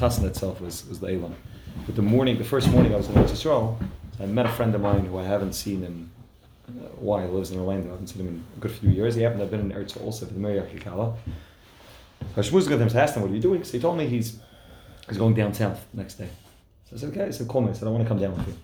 chasna itself was, was the Elam. But the morning, the first morning I was in Eretz Yisrael, I met a friend of mine who I haven't seen in uh, a while. He lives in Orlando. I haven't seen him in a good few years. He happened to have been in Eretz also for the Mary Kikala. I was with him, so I asked him, what are you doing? So he told me he's, he's going down south next day. So I said, okay. Said, call me. I said, I want to come down with you.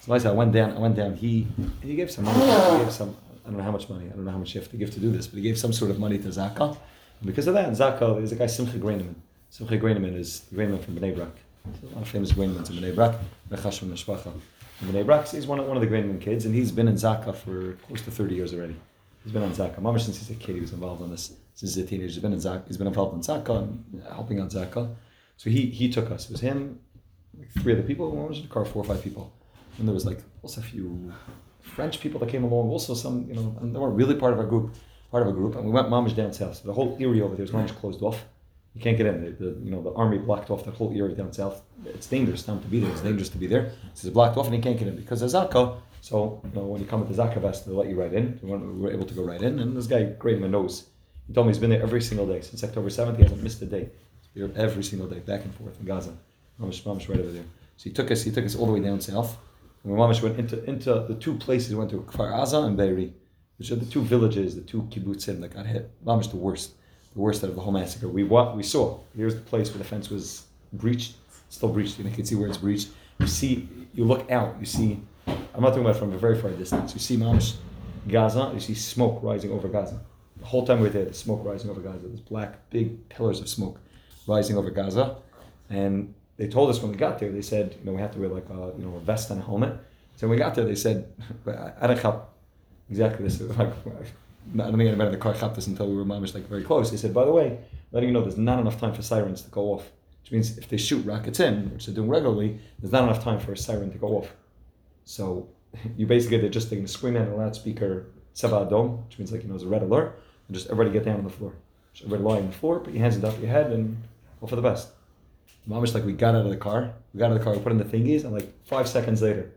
So I said, I went down, I went down. He, he gave some money. He gave some, I don't know how much money. I don't know how much you have to give to do this, but he gave some sort of money to Zakah. And because of that, Zakah, there's a guy, Simcha Graineman. Simcha Graineman is Graineman from Bnei Brak. There's a lot of famous Grainemans in Bnei Brak. Rechashim Neshpacha. In Bnei Brak, he's one of, one of the Graineman kids, and he's been in Zaka for close to 30 years already. He's been on Zaka. Mama, since he's a kid, he was involved in this. Since he's a teenager, he's been in Zakah. He's been involved in Zaka and uh, helping on Zaka. So he he took us. It was him, like three other people. One was in the car, four or five people, and there was like also a few French people that came along. Also some, you know, and they weren't really part of our group, part of a group. And we went Mamish down south. So the whole area over there is Mamish closed off. You can't get in. The, the you know the army blocked off the whole area down south. It's dangerous time to be there. It's dangerous to be there. So it's blocked off and you can't get in because of Zakah. So you know when you come with the Zaka vest, they let you right in. We were able to go right in. And this guy, great in the nose, he told me he's been there every single day since October seventh. He hasn't missed a day. Every single day, back and forth in Gaza. Mamish, Mamish right over there. So he took us. He took us all the way down south. And we Mamish went into into the two places. We went to Kfar Aza and Be'eri, which are the two villages, the two kibbutzim that got hit. Mamish the worst the worst out of the whole massacre. We what we saw. Here's the place where the fence was breached, still breached. and You can see where it's breached. You see, you look out. You see. I'm not talking about from a very far distance. You see Mamish Gaza. You see smoke rising over Gaza. The whole time we we're there, the smoke rising over Gaza. There's black, big pillars of smoke rising over Gaza, and they told us when we got there. They said, you know, we have to wear like a you know a vest and a helmet. So when we got there, they said, I don't have exactly this. Like, I don't think anybody in the car this until we were mamish like very close. They said, by the way, letting you know there's not enough time for sirens to go off. Which means if they shoot rockets in, which they're doing regularly, there's not enough time for a siren to go off. So you basically they're just taking a scream at a loudspeaker Tseva Adom, which means like you know it's a red alert, and just everybody get down on the floor. Just everybody lie on the floor, put your hands above your head and hope for the best. Mamish like we got out of the car, we got out of the car, we put in the thingies, and like five seconds later,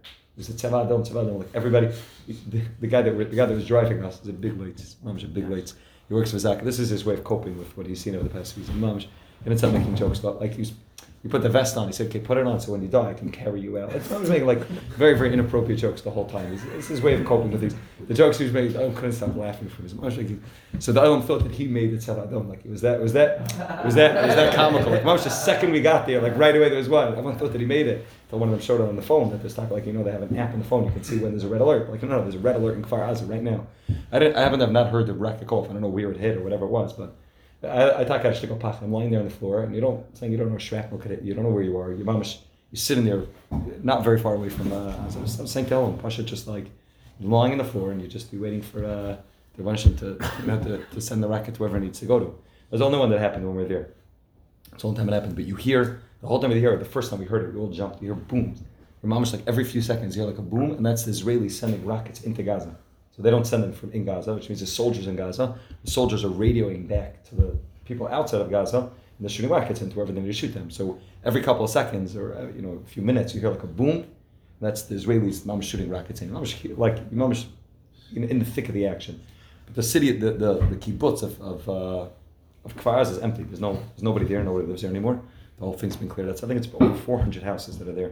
said Tseva Adom, Tseva Adom. Like everybody, the, the guy that the guy that was driving us is a big lights. Mamish a big lights. He works for Zaka. This is his way of coping with what he's seen over the past few years. He didn't making jokes about like he. He put the vest on. He said, "Okay, put it on so when you die, I can carry you out." It's was making like very, very inappropriate jokes the whole time. It's, it's his way of coping with these. The jokes he was making, I couldn't stop laughing from his. Like so the Adam thought that he made it Tzad Adam. Like it was that, was that, was that, was that comical. Like Mamish, the second we got there, like right away there was one. Everyone thought that he made it. So one of them showed it on the phone that there's talking like you know they have an app on the phone. You can see when there's a red alert. Like no, no there's a red alert in Kfar Aza right now. I didn't. I haven't have not heard the off. I don't know where it hit or whatever it was, but. I, I talk out of pach. I'm lying there on the floor, and you don't saying you don't know shrapnel could hit you. You don't know where you are. Your mamish, you're sitting there, not very far away from. Uh, I I was saying to Ellen, Pasha, just like lying on the floor, and you just be waiting for uh, the Russian to you know to, to send the rocket to wherever it needs to go to. It was the only one that happened when we were there. It's the only time it happened. But you hear the whole time we hear it. The first time we heard it, we all jumped. You hear boom. Your mom is like every few seconds you hear like a boom, and that's the Israelis sending rockets into Gaza. So they don't send them from in Gaza, which means the soldiers in Gaza. The soldiers are radioing back to the people outside of Gaza, and they're shooting rockets into wherever they need to shoot them. So every couple of seconds or uh, you know a few minutes, you hear like a boom. That's the Israelis mom shooting rockets in. Mamish, like mamish, in, in the thick of the action. But the city, the the, the kibbutz of of, uh, of is empty. There's no there's nobody there. Nobody lives there anymore. The whole thing's been cleared. That's I think it's over 400 houses that are there.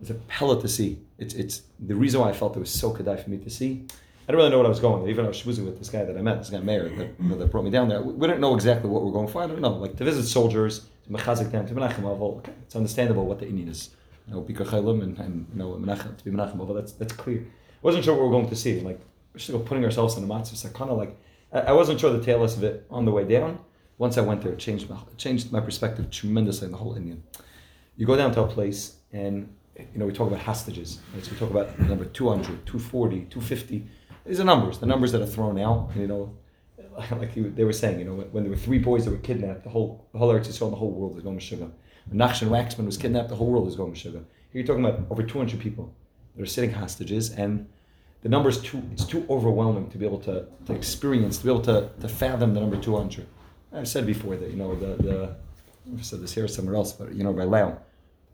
It's a pellet to see. It's it's the reason why I felt it was so kedai for me to see I didn't really know what I was going. Even I was schmoozing with this guy that I met, this guy Meir, that, you know, that brought me down there. We, we didn't know exactly what we are going for. I don't know. Like to visit soldiers, to mechazik them, to menachem okay, it's understandable what the Indian is. You know, Bikar Chaylim and, and you know, menachem, to be menachem Aval, that's, that's clear. I wasn't sure what we were going to see. Like, we're just putting ourselves in the matzah. So kind of like, I, I wasn't sure the tail of it on the way down. Once I went there, it changed my, changed my perspective tremendously the whole Indian. You go down to a place and, you know, we talk about hostages. Right? So we talk about number 200, 240, 250 these are numbers, the numbers that are thrown out. You know, like they were saying, you know, when there were three boys that were kidnapped, the whole the whole Eretz Yisrael, the whole world was going to sugar. When Nachshon Waxman was kidnapped, the whole world was going to sugar. Here you're talking about over 200 people that are sitting hostages, and the number is too it's too overwhelming to be able to, to experience, to be able to, to fathom the number 200. I've said before that, you know, the, the I've said this here somewhere else, but you know, by Lau,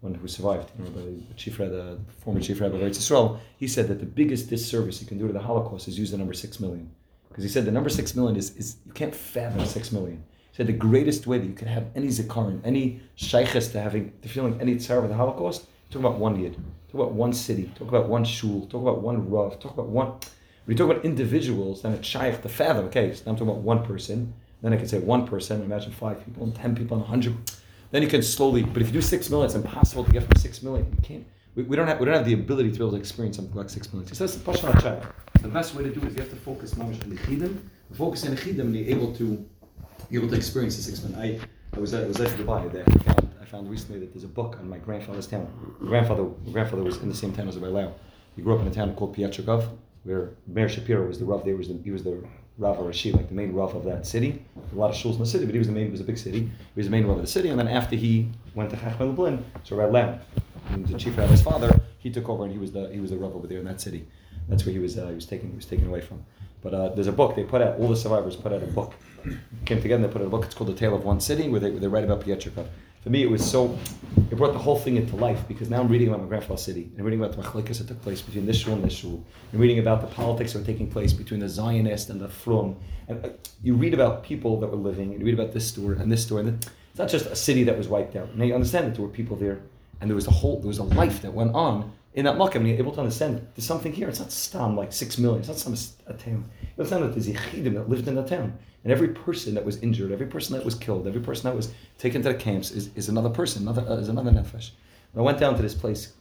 one who survived, you know, mm. the chief rabbi, the former chief rabbi of Israel, he said that the biggest disservice you can do to the Holocaust is use the number six million, because he said the number six million is, is you can't fathom six million. He said the greatest way that you can have any zikaron, any shaykhs to having to feeling any tzar of the Holocaust, talk about one yid, talk about one city, talk about one shul, talk about one rav, talk about one. When you talk about individuals, then it's shaykh to fathom. Okay, so I'm talking about one person. Then I can say one person. Imagine five people, and ten people, and a hundred. Then you can slowly. But if you do six million, it's impossible to get from six million. You can't. We, we don't have we don't have the ability to be able to experience something like six million. He says the The best way to do it is you have to focus mamish on the chidim. Focus on the chidim, and you're able to you're able to experience the six million. I I was I was at Dubai there. I found, I found recently that there's a book on my grandfather's town. My grandfather my grandfather was in the same town as Rabbi He grew up in a town called Pietrkov, where Meir Shapiro was the rav. There was the, he was the Rav Rashi, like the main Rav of that city. A lot of shuls in the city, but he was the main. It was a big city. He was the main Rav of the city. And then after he went to Chachmei Lublin, so Rav Lau, the chief rabbi's father, he took over and he was the he was the Rav over there in that city. That's where he was uh, he was taken he was taken away from. But uh, there's a book they put out. All the survivors put out a book. Came together. and They put out a book. It's called The Tale of One City, where they, where they write about Pietrkov for me, it was so, it brought the whole thing into life because now I'm reading about my grandfather's city and reading about the machlikas that took place between this shul and this shul, and reading about the politics that were taking place between the Zionist and the Frum. And uh, you read about people that were living, and you read about this store and this store, and it's not just a city that was wiped out. Now you understand that there were people there, and there was a whole, there was a life that went on in that Makkah, and you're able to understand there's something here. It's not stam like six million. It's not some a town. You understand that there's yichidim that lived in the town, and every person that was injured, every person that was killed, every person that was taken to the camps is, is another person, another uh, is another nefesh. And I went down to this place,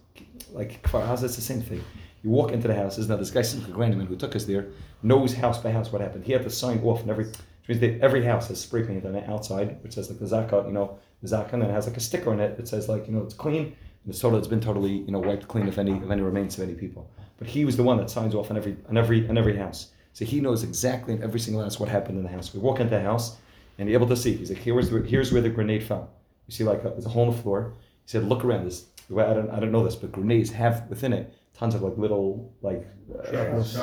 like Kfar Aza, it's the same thing. You walk into the houses. Now this guy Simcha Graineman who took us there knows house by house what happened. He had to sign off, and every which means that every house has spray paint on it outside, which says like the zakat, you know, the zakat, and then it has like a sticker on it that says like you know it's clean and it's total it's been totally you know wiped clean of any of any remains of any people. But he was the one that signs off on every on every on every house. So he knows exactly in every single house what happened in the house. We walk into the house and you're able to see. He's like, here's where, here's where the grenade fell. You see, like a, there's a hole in the floor. He said, look around this. I don't I don't know this, but grenades have within it tons of like little like uh,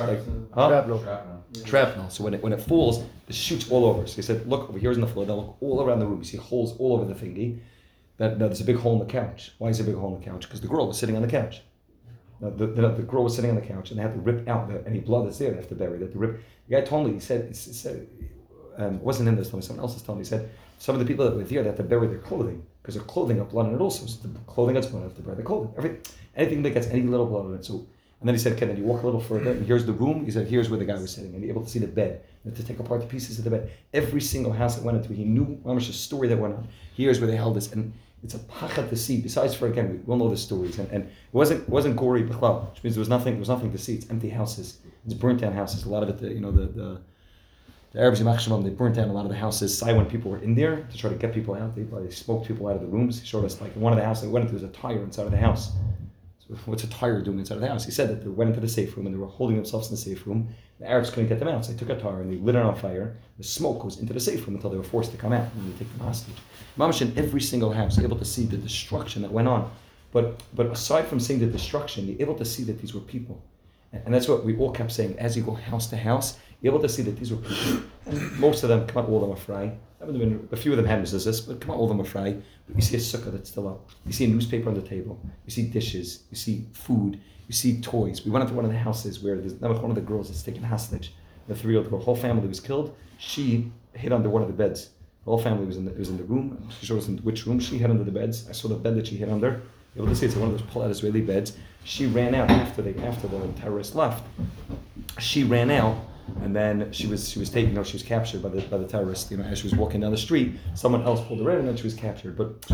like huh? Shrapnel. shrapnel. So when it when it falls, it shoots all over. So he said, look over here's in the floor. Then look all around the room. You see holes all over the thingy. That, that there's a big hole in the couch. Why is there a big hole in the couch? Because the girl was sitting on the couch. The, the, the, girl was sitting on the couch, and they had to rip out the, any blood that's there. They have to bury. To rip. The guy told me. He said, he said um, it wasn't in this. Me someone else was telling me. He said some of the people that were there they had to bury their clothing because their clothing got blood on it also. So the clothing gets blood, they have to bury the clothing. Every, anything that gets any little blood on it. So and then he said, okay, then you walk a little further, and here's the room. He said, here's where the guy was sitting, and you're able to see the bed, and to take apart the pieces of the bed. Every single house that went into, he knew much the story that went on. Here's where they held this, and it's a pachat to see. Besides, for again, we all know the stories, and, and it wasn't wasn't gory bichlal, which means there was nothing there was nothing to see. It's empty houses, it's burnt down houses. A lot of it, the, you know, the the, the Arabs in they burnt down a lot of the houses. Sai when people were in there to try to get people out, they, they smoked people out of the rooms. He showed us like one of the houses they went into, was a tire inside of the house. What's a tire doing inside of the house? He said that they went into the safe room and they were holding themselves in the safe room. The Arabs couldn't get them out, so they took a tire and they lit it on fire. The smoke goes into the safe room until they were forced to come out and they take them hostage. Mamash in every single house, able to see the destruction that went on. But but aside from seeing the destruction, you're able to see that these were people. And, that's what we all kept saying. As you go house to house, you're able to see that these were people. And most of them, come out, all of them are. A few of them had this, but come on, all of them are fry. But you see a sukkah that's still up. You see a newspaper on the table. You see dishes. You see food. You see toys. We went into one of the houses where there's one of the girls that's taken hostage. The three-year-old girl, whole family was killed. She hid under one of the beds the whole family was in the, was in the room. She showed us in which room she hid under the beds. I saw the bed that she hid under. You're able to see it's one of those pull-out Israeli beds. She ran out after they after the terrorists left. She ran out, and then she was she was taken. or she was captured by the by the terrorists. You know, as she was walking down the street, someone else pulled her in, and then she was captured. But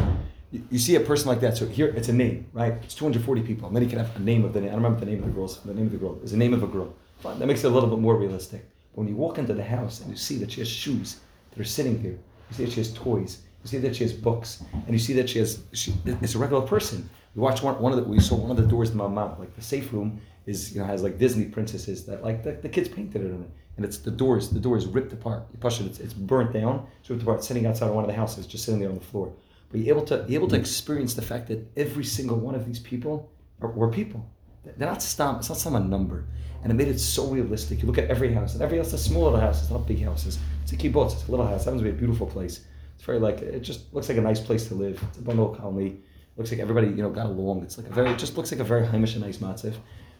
you, you see a person like that. So here, it's a name, right? It's 240 people, and then you can have a name of the name. I don't remember the name of the girls. The name of the girl is the name of a girl. Fine, that makes it a little bit more realistic. But when you walk into the house and you see that she has shoes that are sitting there you see that she has toys. You see that she has books, and you see that she has. She, it's a regular person. We watched one, one of the. We saw one of the doors in my mouth, like the safe room is you know has like Disney princesses that like the, the kids painted it on it, and it's the doors. The door is ripped apart. You push it, it's, it's burnt down. It's ripped apart, sitting outside of one of the houses, just sitting there on the floor. But you're able to you're able to experience the fact that every single one of these people are, were people. They're not stam. It's not some number, and it made it so realistic. You look at every house, and every house is a small little houses, not big houses. It's a kibbutz. It's a little house. It happens to be a beautiful place. It's very like it just looks like a nice place to live. It's a bundle colony. Looks like everybody you know got along. It's like a very it just looks like a very Hamish and nice matziv.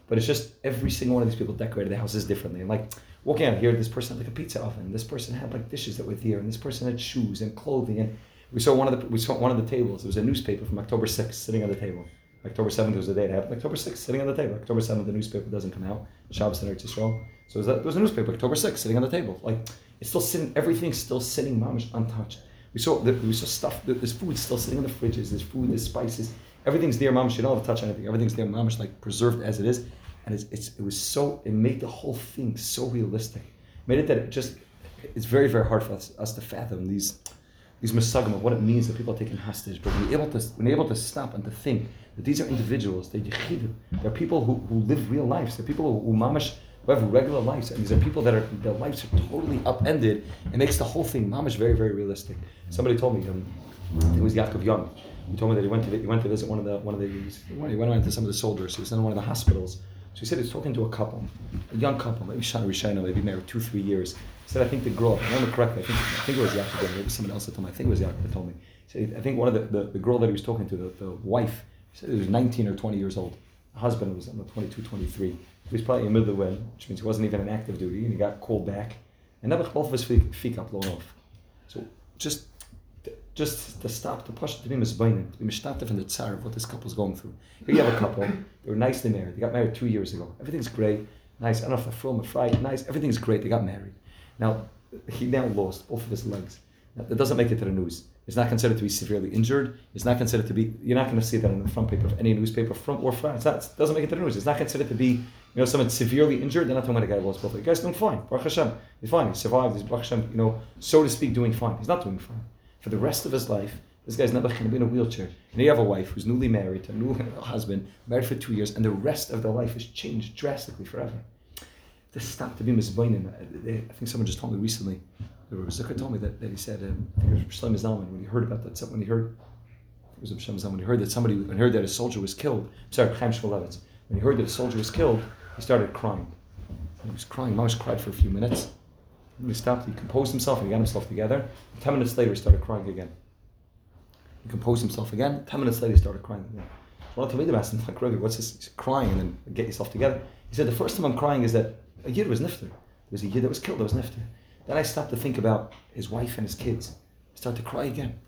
But it's just every single one of these people decorated the houses differently. And like walking out here, this person had like a pizza oven, this person had like dishes that were there, and this person had shoes and clothing. And we saw one of the we saw one of the tables. It was a newspaper from October 6th sitting on the table. October 7th was the day it happened. October 6th sitting on the table. October 7th, the newspaper doesn't come out. Shabbos and Eretz Yisrael. So it was a newspaper, October 6th, sitting on the table. Like, it's still sitting, everything's still sitting, mamish, untouched. We saw, the, we saw stuff, there's food still sitting in the fridges, there's food, there's spices. Everything's there, mamish. You don't have to touch anything. Everything's there, mamish, like preserved as it is. And it's, it's, it was so, it made the whole thing so realistic. It made it that it just, it's very, very hard for us, us to fathom these these masagim of what it means that people are taken hostage. But when you're able to, when you're able to stop and to think that these are individuals, they're yichidim, they're people who, who live real lives, they're people who, who mamash, who have regular lives, and these are people that are their lives are totally upended. It makes the whole thing mamash very, very realistic. Somebody told me, um, it was Yaakov Young. He told me that he went to he went to visit one of the one of the he went to some of the soldiers. He was in one of the hospitals. So he said he was talking to a couple, a young couple, maybe Shana Rishayna, maybe married two, three years. He said, I think the girl, I remember correctly, I think, I think it was Yaakov, maybe someone else that told me, I think it was Yaakov that told me. He said, I think one of the, the, the girl that he was talking to, the, the wife, said he was 19 or 20 years old. The husband was I don't know, 22, 23. He was probably in the middle of the which means he wasn't even in active duty, and he got called back. And of his feet got blown off. So just just to stop, to push, to be misbainin, to be mishtatif in the tsar of what this couple's going through. Here you have a couple, they were nicely married. They got married two years ago. Everything's great, nice. I don't know from nice. Everything's great. They got married. Now, he now lost both of his legs. Now, that doesn't make it to the news. It's not considered to be severely injured. It's not considered to be, you're not going to see that in the front paper of any newspaper, front or front. It's not, it doesn't make it to the news. It's not considered to be, you know, someone severely injured. They're not talking about a guy who lost both legs. The guy's doing fine. Baruch Hashem. He's fine. He survived. He's, Baruch Hashem, you know, so to speak, doing fine. He's not doing fine. For the rest of his life, this guy's never going to be in a wheelchair. And you have a wife who's newly married a new husband, married for two years, and the rest of their life has changed drastically forever. To stop to be misbainim. I think someone just told me recently, Zucker told me that, that he said, um, when he heard about that, when he heard, it was Shlomo when he heard that somebody, when he heard that a soldier was killed, sorry, Chaim when he heard that a soldier was killed, he started crying. He was crying, Mamash cried for a few minutes. He stopped, he composed himself, and he got himself together. Ten minutes later, he started crying again. He composed himself again. Ten minutes later, he started crying again. Of the asked him, like, Rebbe, what's this? Crying and then get yourself together. He said, the first time I'm crying is that a year was nifter. There was a year that was killed, that was nifter. Then I stopped to think about his wife and his kids. I started to cry again.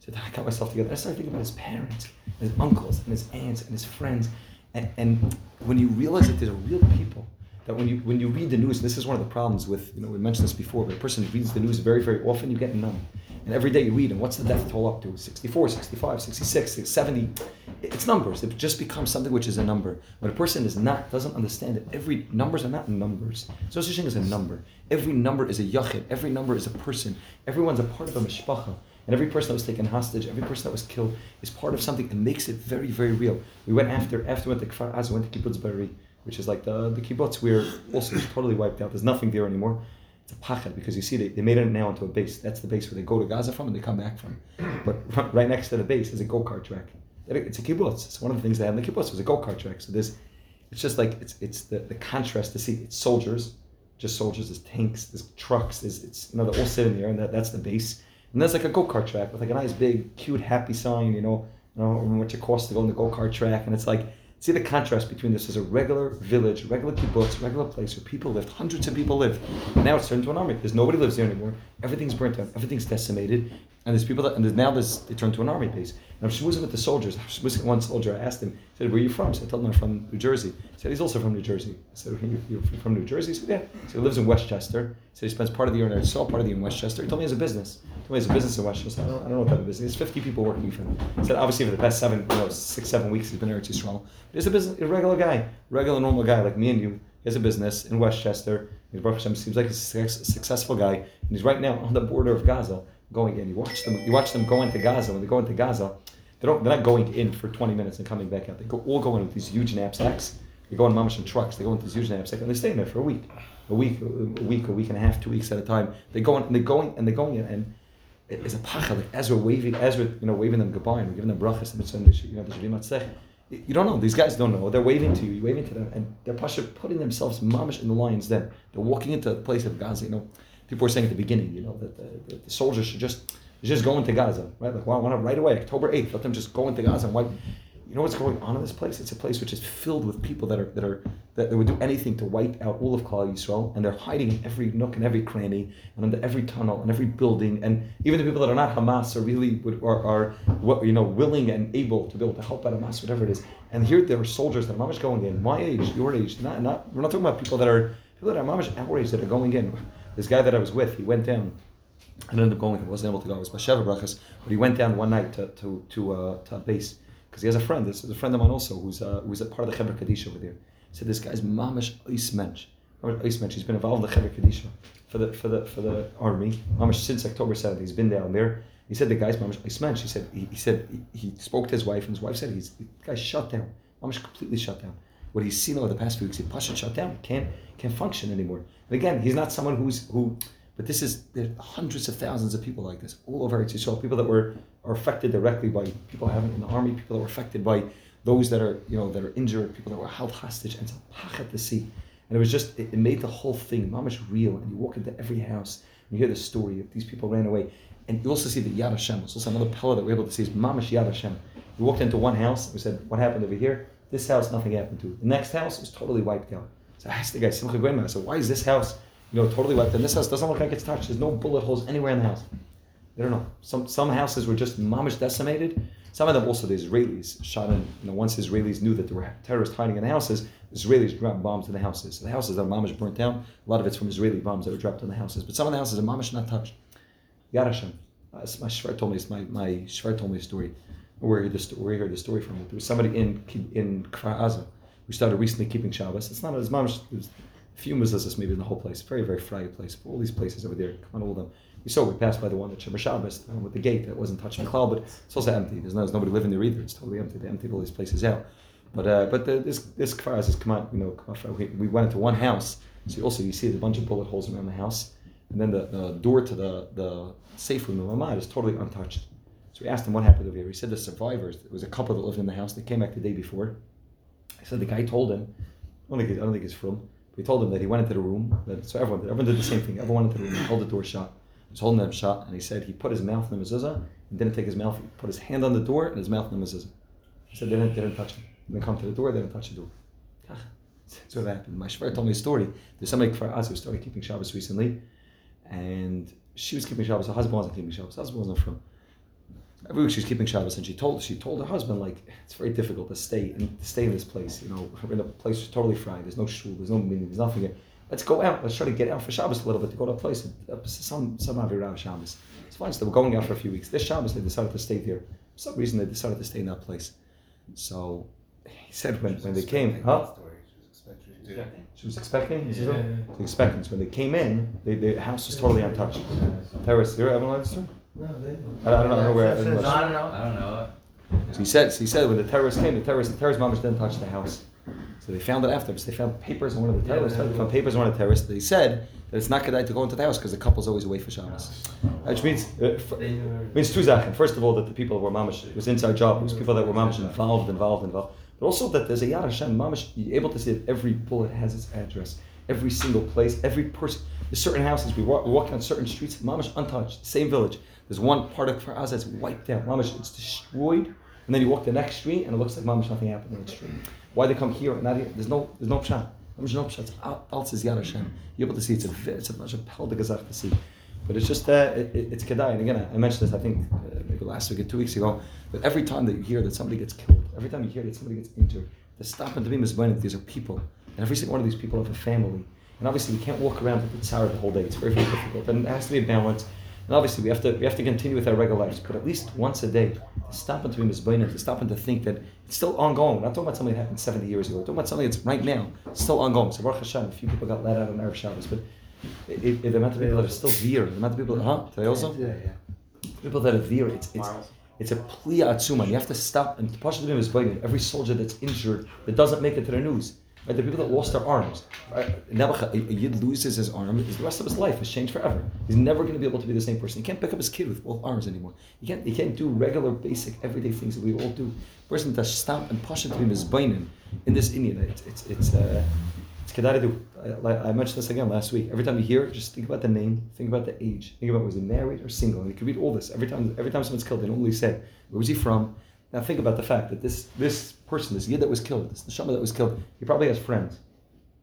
He said, I got myself together. I started thinking about his parents, his uncles, and his aunts, and his friends. And, and when you realize that there's real people, that when you when you read the news, this is one of the problems with, you know, we mentioned this before, but a person who reads the news very, very often, you get numb. And every day you read, and what's the death toll up to? 64, 65, 66, 70. It's numbers. It just becomes something which is a number. When a person is not, doesn't understand it, every numbers are not numbers. There's no such thing as a number. Every number is a yachid. Every number is a person. Everyone's a part of a mishpacha. And every person that was taken hostage, every person that was killed, is part of something and makes it very, very real. We went after, after we went to Kfar Aza, we went to Kibbutz Be'eri, which is like the, the kibbutz where also totally wiped out. There's nothing there anymore. It's a pachad because you see they, they made it now into a base. That's the base where they go to Gaza from and they come back from. But right next to the base is a go kart track. It's a kibbutz. It's one of the things they have in the kibbutz was a go kart track. So there's, it's just like it's it's the, the contrast to see. It's soldiers, just soldiers. There's tanks. There's trucks. There's it's you know they all sit in there and that, that's the base. And there's like a go kart track with like a nice big cute happy sign. You know, you know what it costs to go on the go kart track, and it's like See the contrast between this as a regular village, regular kibbutz, regular place where people lived, hundreds of people live. And now it's turned into an army. There's nobody lives there anymore. Everything's burnt down. Everything's decimated. And there's people that, and there's, now there's, they turned to an army base. And I'm was with the soldiers. I was with one soldier. I asked him, I said, where are you from? So I told him I'm from New Jersey. He said, he's also from New Jersey. I said, you're from New Jersey? He said, yeah. So he lives in Westchester. He said he spends part of the year in. Saw part of the year in Westchester. He told me he has a business. He told me he has a business in Westchester. I don't, I don't know what type of business. He has 50 people working for him. He said, obviously, for the past seven, you know, six, seven weeks, he's been there too strong. But he's a business, a regular guy, regular, normal guy like me and you. He has a business in Westchester. He's Baruch seems like he's a successful guy. And he's right now on the border of Gaza going in. You watch them. You watch them go into Gaza. When they go into Gaza, they don't. They're not going in for 20 minutes and coming back out. They go all go in with these huge knapsacks. They go in mamish in trucks. They go into these huge knapsacks and they stay in there for a week, a week, a week, a week and a half, two weeks at a time. They go in and they're going and they're going in and it's a pacha. Like as we're waving, we're you know waving them goodbye and giving them brachas and you know the you don't know. These guys don't know. They're waving to you. You're waving to them, and they're putting themselves mamish in the lion's den. They're walking into a place of Gaza. You know, people were saying at the beginning, you know, that the, the, the soldiers should just just go into Gaza, right? Like, well, right away, October 8th, let them just go into Gaza and wipe. you know what's going on in this place? It's a place which is filled with people that are that are that, that would do anything to wipe out all of Klal Yisrael, and they're hiding in every nook and every cranny, and under every tunnel and every building, and even the people that are not Hamas are really would, are, are you know willing and able to be able to help out Hamas, whatever it is. And here there are soldiers that are mamish going in, my age, your age, not not we're not talking about people that are people that are mamish our age that are going in. This guy that I was with, he went down. I ended up going. He wasn't able to go. It was Basheva Brachas, but he went down one night to to to, uh, to a base because he has a friend. This is a friend of mine also who's uh, who's a part of the Chevra Kadisha over there. He said this guy's mamish ice mensch. Ice. He's been involved in the Chevra Kadisha for the for the for the army. Mamish since October seventh. He's been down there. He said the guy's mamish ice. He said he, he said he, he, spoke to his wife and his wife said he's the guy's shut down. Mamish completely shut down. What he's seen over the past few weeks, he pasha shut down. Can't can't function anymore. And again, he's not someone who's who but this is there are hundreds of thousands of people like this all over Israel. People that were are affected directly by people having in the army, people that were affected by those that are you know that are injured, people that were held hostage, and it's a pachet to see. And it was just it, it made the whole thing mamish real. And you walk into every house, and you hear the story of these people ran away, and you also see the Yad Hashem. It's also another pillar that we're able to see is mamish Yad Hashem. We walked into one house, and we said, "What happened over here?" This house, nothing happened to. The next house was totally wiped out. So I asked the guy, Simcha Graineman, I said, "Why is this house?" you know, totally wiped. And this house doesn't look like it's touched. There's no bullet holes anywhere in the house. I don't know. Some some houses were just mamish decimated. Some of them also the Israelis shot in. You know, once Israelis knew that there were terrorists hiding in the houses, Israelis dropped bombs in the houses. So the houses that are mamish burnt down, a lot of it's from Israeli bombs that were dropped in the houses. But some of the houses are mamish not touched. Yad Hashem. Uh, my shver told me. My my shver told me a story. Where he heard the, where he heard the story from. There was somebody in in Kfar who started recently keeping Shabbos. It's not as mamish. It was, few mezuzahs maybe in the whole place. Very, very fried place. All these places over there, come on, all of them. We saw we passed by the one at Shemar Shabbos the one with the gate that wasn't touched by cloud, but it's also empty. There's, no, there's nobody living there either. It's totally empty. They emptied all these places out. But uh, but the, this this kfar has come out. You know, we, we went into one house. So also you see a bunch of bullet holes around the house, and then the, the door to the the safe room, the mamad, is totally untouched. So we asked him what happened over here. He said the survivors. There was a couple that lived in the house. They came back the day before. He said the guy told him. I don't think, I don't think he's from we told him that he went into the room. That, so everyone did. Everyone did the same thing. Everyone went into the room. He held the door shut. He was holding them shut, and he said he put his mouth in the mezuzah and didn't take his mouth. He put his hand on the door and his mouth in the mezuzah. He said they didn't, they didn't touch him. They didn't come to the door. They didn't touch the door. That's what happened. My shver told me a story. There's somebody for us who started keeping Shabbos recently, and she was keeping Shabbos. Her husband wasn't keeping Shabbos. Her husband wasn't from she's keeping Shabbos, and she told she told her husband like it's very difficult to stay and to stay in this place. You know, we're in a place that's totally fried. There's no shul. There's no meaning. There's nothing. Here. Let's go out. Let's try to get out for Shabbos a little bit to go to a place. Uh, some some Avirah Shabbos. It's fine. So they were going out for a few weeks. This Shabbos they decided to stay there. For some reason they decided to stay in that place. So he said when, when they came, huh? She was expecting. Yeah. yeah. Expecting. So when they came in, they, the house was totally untouched. Terrace. You ever this story? No, they I, I don't know where. I don't know. I don't know. So he said. So he said when the terrorists came, the terrorists, the terrorist mothers didn't touch the house. So they found it afterwards. They found papers on one of the terrorists. Yeah, they found papers on one of the terrorists. They said that it's not good to go into the house because the couple's always away for Shabbos. Which means uh, for, means two zaken. First of all, that the people were mamish. It was inside job. It was people that were mamish involved, involved, involved. But also that there's a Yad Hashem mamish. You're able to see that every bullet has its address. Every single place, every person. There's certain houses. We walk, we walk on certain streets. Mamish untouched. Same village. There's one part of Kfar that's wiped out. Mamish, it's destroyed. And then you walk the next street and it looks like Mamish, nothing happened on the street. Why they come here and not here? There's no, there's no pshat. There's no pshat. Else is Yad Hashem. You're able to see it's a, it's a, much a pel de to see. But it's just, uh, it, it, it's kedai. And again, I mentioned this, I think, uh, maybe last week or two weeks ago, that every time that you hear that somebody gets killed, every time you hear that somebody gets injured, the stop and to be misbinded, these are people. And every single one of these people have a family. And obviously, we can't walk around with the tzara the whole day. It's very, very difficult. And it has to be a balance. And obviously, we have to we have to continue with our regular lives, but at least once a day, to stop and to be misbeinin, to stop and to think that it's still ongoing. We're not talking about something that happened 70 years ago. We're talking about something that's right now, it's still ongoing. So Baruch Hashem, a few people got let out on Erev Shabbos, but it, it, the amount of people that are still veer, the amount of people, huh? Today also, yeah, yeah. people that are veer, it's it's. It's a plia atzuma. You have to stop and mizbeinah, every soldier that's injured that doesn't make it to the news Right? The people that lost their arms. Right? a Yid loses his arm, the rest of his life is changed forever. He's never going to be able to be the same person. He can't pick up his kid with both arms anymore. He can't, he can't do regular, basic, everyday things that we all do. The person that stop and him is baining in this Indian. It's, it's, it's, uh, it's kedai I, I mentioned this again last week. Every time you hear it, just think about the name, think about the age, think about was he married or single. And you can read all this every time. Every time someone's killed, they normally say, "Where was he from? Now think about the fact that this this person, this yid that was killed, this neshama that was killed, he probably has friends.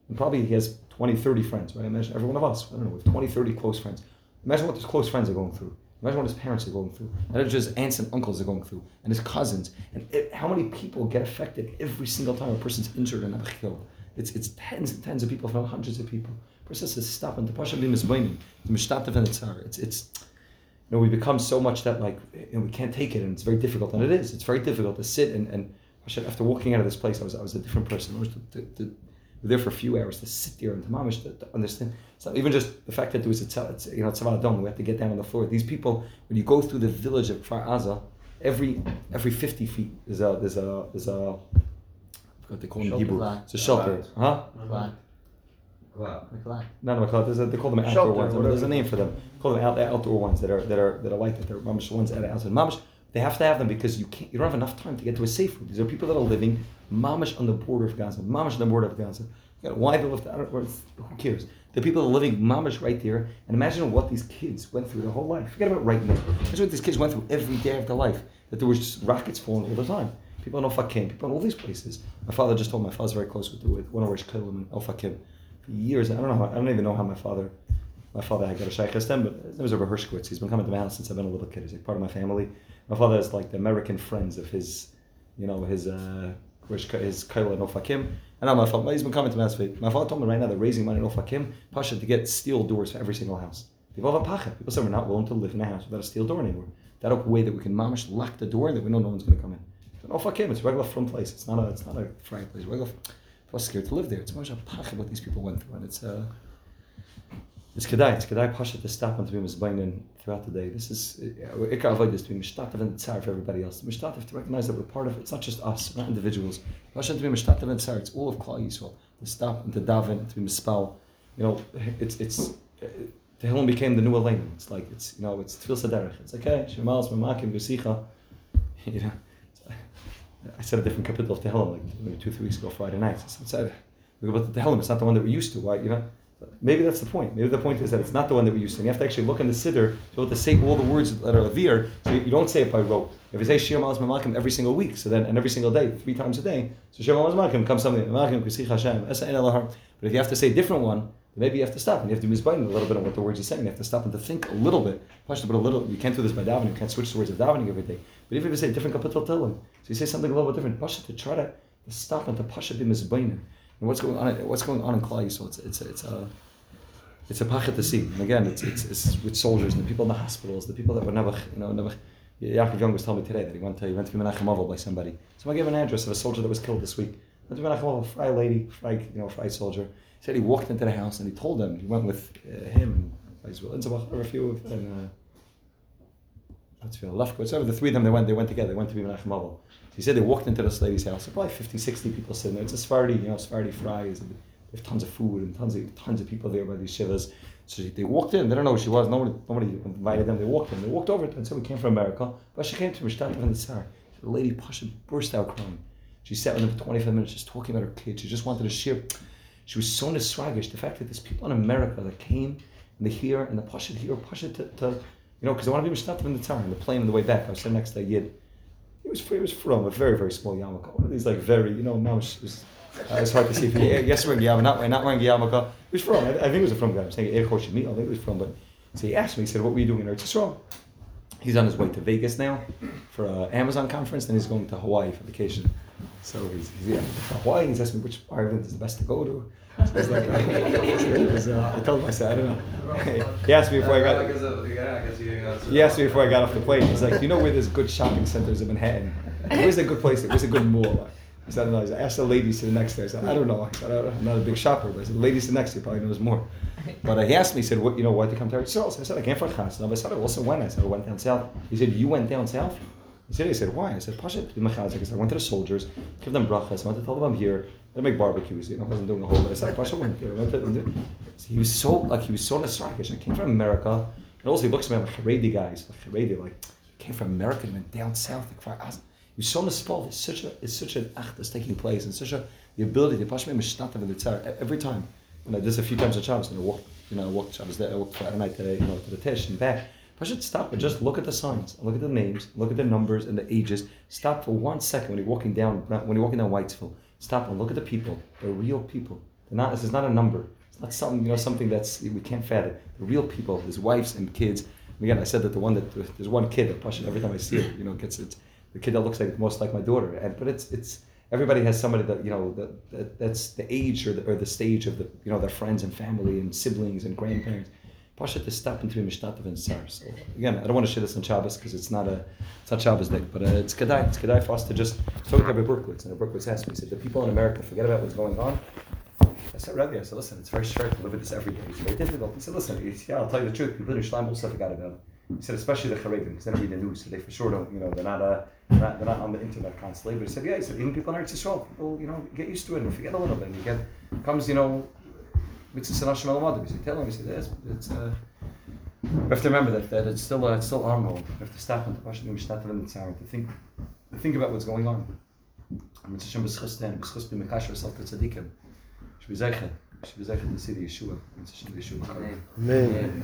And probably he has 20, 30 friends, right? Imagine every one of us, I don't know, with 20, 30 close friends. Imagine what his close friends are going through. Imagine what his parents are going through. Imagine his aunts and uncles are going through, and his cousins. And it, how many people get affected every single time a person's injured and killed? It's, it's tens and tens of people, if not hundreds of people. A person says, stop and the pasha b'misbainim, the mishtatev and It's, it's, you know, we become so much that like, you know, we can't take it, and it's very difficult. And it is. It's very difficult to sit and, and after walking out of this place, I was, I was a different person. I was to, to, to, there for a few hours to sit there and to mamish to, to understand. So even just the fact that there was a it's, you know Tseva Adom, we had to get down on the floor. These people, when you go through the village of Kfar Aza, every every fifty feet there's a there's a there's a what they call in Hebrew. It's a shelter, huh? No, no, there's a, they call them outdoor shelter, ones. There's a name for them. Call them out, outdoor ones that are that are that are like that. They're mamish ones are outside. Mamish, they have to have them because you can't. You don't have enough time to get to a safe room. These are people that are living mamish on the border of Gaza, mamish on the border of Gaza. You got why they lived out who cares? The people are living mamish right there, and imagine what these kids went through their whole life. Forget about right now. Imagine what these kids went through every day of their life. That there was just rockets falling all the time. People in Ofakim, people in all these places. My father just told me, my father's very close with, with one of our shkelim in Ofakim. For years, I don't know how, I don't even know how my father my father had got a shaykh but name was over Hershkowitz. He's been coming to my house since I've been a little kid. He's like part of my family. My father is like the American friends of his, you know, his uh, his kaila and Ofakim. And now my father, he's been coming to house. My father told me right now they're raising money in Ofakim, Pasha, to get steel doors for every single house. People have a pacha. People say we're not willing to live in a house without a steel door anymore. That way that we can mamish lock the door and that we know no one's going to come in. So Ofakim, it's a regular front place. It's not a it's not a frank place. Regular. I was scared to live there. It's much a pacha what these people went through, and it's uh, it's kedai. It's kedai pasha to stop and to be misbainin throughout the day. This is uh, ikar avoid this to be mishtatev and tzar for everybody else. Mishtatev to recognize that we're part of it. It's not just us, we're not individuals. Pasha to be mishtatev and tzar. It's all of Klal Yisrael. To stop and to daven, to be mispal. You know, it's it's. Uh, Tehillim became the new Elena. It's like it's you know it's tefil saderech. It's like hey shemals memakim gusicha. You know, uh, I said a different capital of Tehillim like two three weeks ago Friday night. I said, but the Tehillim it's not the one that we're used to. Right? You know Maybe that's the point. Maybe the point is that it's not the one that we used to. You have to actually look in the siddur to, to say all the words that are avir, so you, don't say it by rote. If you say Shir Malaz every single week, so then and every single day, three times a day, so Shir Malaz comes something Mamakim Kusich Hashem But if you have to say a different one, maybe you have to stop and you have to misbind a little bit on what the words are saying. You have to stop and to think a little bit. But a little. You can't do this by davening. You can't switch the words of davening every day. But if you say different kapitel tilim, so you say something a little bit different, Pasha to try to stop and to Pasha be misbinding. And what's going on? What's going on in Klal? So it's it's it's a it's a pachet to see. And again, it's, it's, it's with soldiers and the people in the hospitals, the people that were never, you know, never. Yaakov Young was telling me today that he went to he went to be Menachem by somebody. So I gave an address of a soldier that was killed this week. Went to Menachem a Fry lady, Fry, you know, Fry soldier. He said he walked into the house and he told them he went with uh, him and a few of and uh, Lefkowitz. Over the three of them, they went they went together. They went to be Menachem He said they walked into this lady's house. Probably 50, 60 people sitting there. It's a Sephardi, you know, Sephardi fries. They have tons of food and tons of tons of people there by these shivas. So they walked in. They don't know who she was. Nobody, nobody invited them. They walked in. They walked over and said, "We came from America." But she came to Mishtat and the Tsar. The lady Pasha burst out crying. She sat with them for 25 minutes just talking about her kids. She just wanted to share. She was so nisragish. The fact that there's people in America that came and they hear and the Pasha hear Pasha to, to you know, because they want to be Mishtat in the Tsar. And the plane on the way back, I was sitting next to a Yid. Was, he was from a very, very small yarmulke. One of these, like, very, you know, mamish. was, uh, it's hard to see if he, yes, wearing yarmulke, not, not wearing yarmulke. He was from, I, I think he was a from guy. I'm saying Air Coach me, I think he was from, but so he asked me, he said, What were you doing in Eretz Yisrael? He's on his way to Vegas now for an Amazon conference, and he's going to Hawaii for vacation. So he's, he's yeah, Hawaii, he's asking me which island is the best to go to. So he's like, I, was, uh, I told him, I said, I don't know. he asked me before I got. He asked me before I got off the plane. He's like, you know where there's good shopping centers in Manhattan? Where's a good place? Where's a good mall?" I said, I, don't know. I asked the lady sitting next to me. I said, I don't know. I said, I'm not a big shopper, but I said, the lady sitting next to you probably knows more. But uh, he asked me, he said, what, you know, why'd you come to Eretz So I said, I came for a chas. I said, I also went. I said, I went down south. He said, you went down south? He said, he said, why? I said, Pasha, to be I said, I went to the soldiers, give them brachas. I went to tell them I'm here. They make barbecues. You know, I wasn't doing a whole. But I said, Pasha went there. Went to, he was so like he was so nostalgic. I came from America, and also he looks at me like Haredi guys, like Haredi, like came from America and went down south. Like, you saw the spell. It's such a it's such an act that's taking place, and such a the ability to push me mishnatav in the tzar every time. You know, there's a few times at Shabbos, and I walked, you know, I walked was there, I walked Friday night to, you know, to the Tish and back. I should stop and just look at the signs, look at the names, look at the numbers and the ages. Stop for one second when you're walking down when you're walking down Whitesville. Stop and look at the people. They're real people. They're not. This is not a number. It's not something you know something that's we can't fathom. The real people. His wives and kids. And again, I said that the one that there's one kid that Pasha every time I see it, you know, gets it. The kid that looks like most like my daughter. And but it's it's everybody has somebody that you know that, that that's the age or the, or the stage of the you know their friends and family and siblings and grandparents. Pasha to step into Mishnatav and Sar. So again, I don't want to share this on Shabbos because it's not a it's not Shabbos day, but uh, it's kedai. It's kedai for us to just talk about Berkowitz. And Berkowitz asked me, he said, the people in America forget about what's going on. I said, Rabbi, I said, listen, it's very short to live with this every day. It's very difficult. He said, listen, he said, yeah, I'll tell you the truth. People in Islam also forgot about it. He said, especially the Charedim, because they don't read the news, so they for sure don't, you know, they're not, uh, they're not, they're not on the internet constantly. But he said, yeah, he said, even people in Eretz Yisrael, people, you know, get used to it and forget a little bit. And you get, comes, you know, mitzvah sanashim al He said, tell him, said, yes, it's, uh, we have to remember that, that it's still uh, it's still ongoing. We have to stop and to and to think to think about what's going on. Mitzvah Shem b'schus then b'schus v'sal tzadikim. Should be zeichen. Should be zeichen to see the Yeshua. Yeshua. Amen.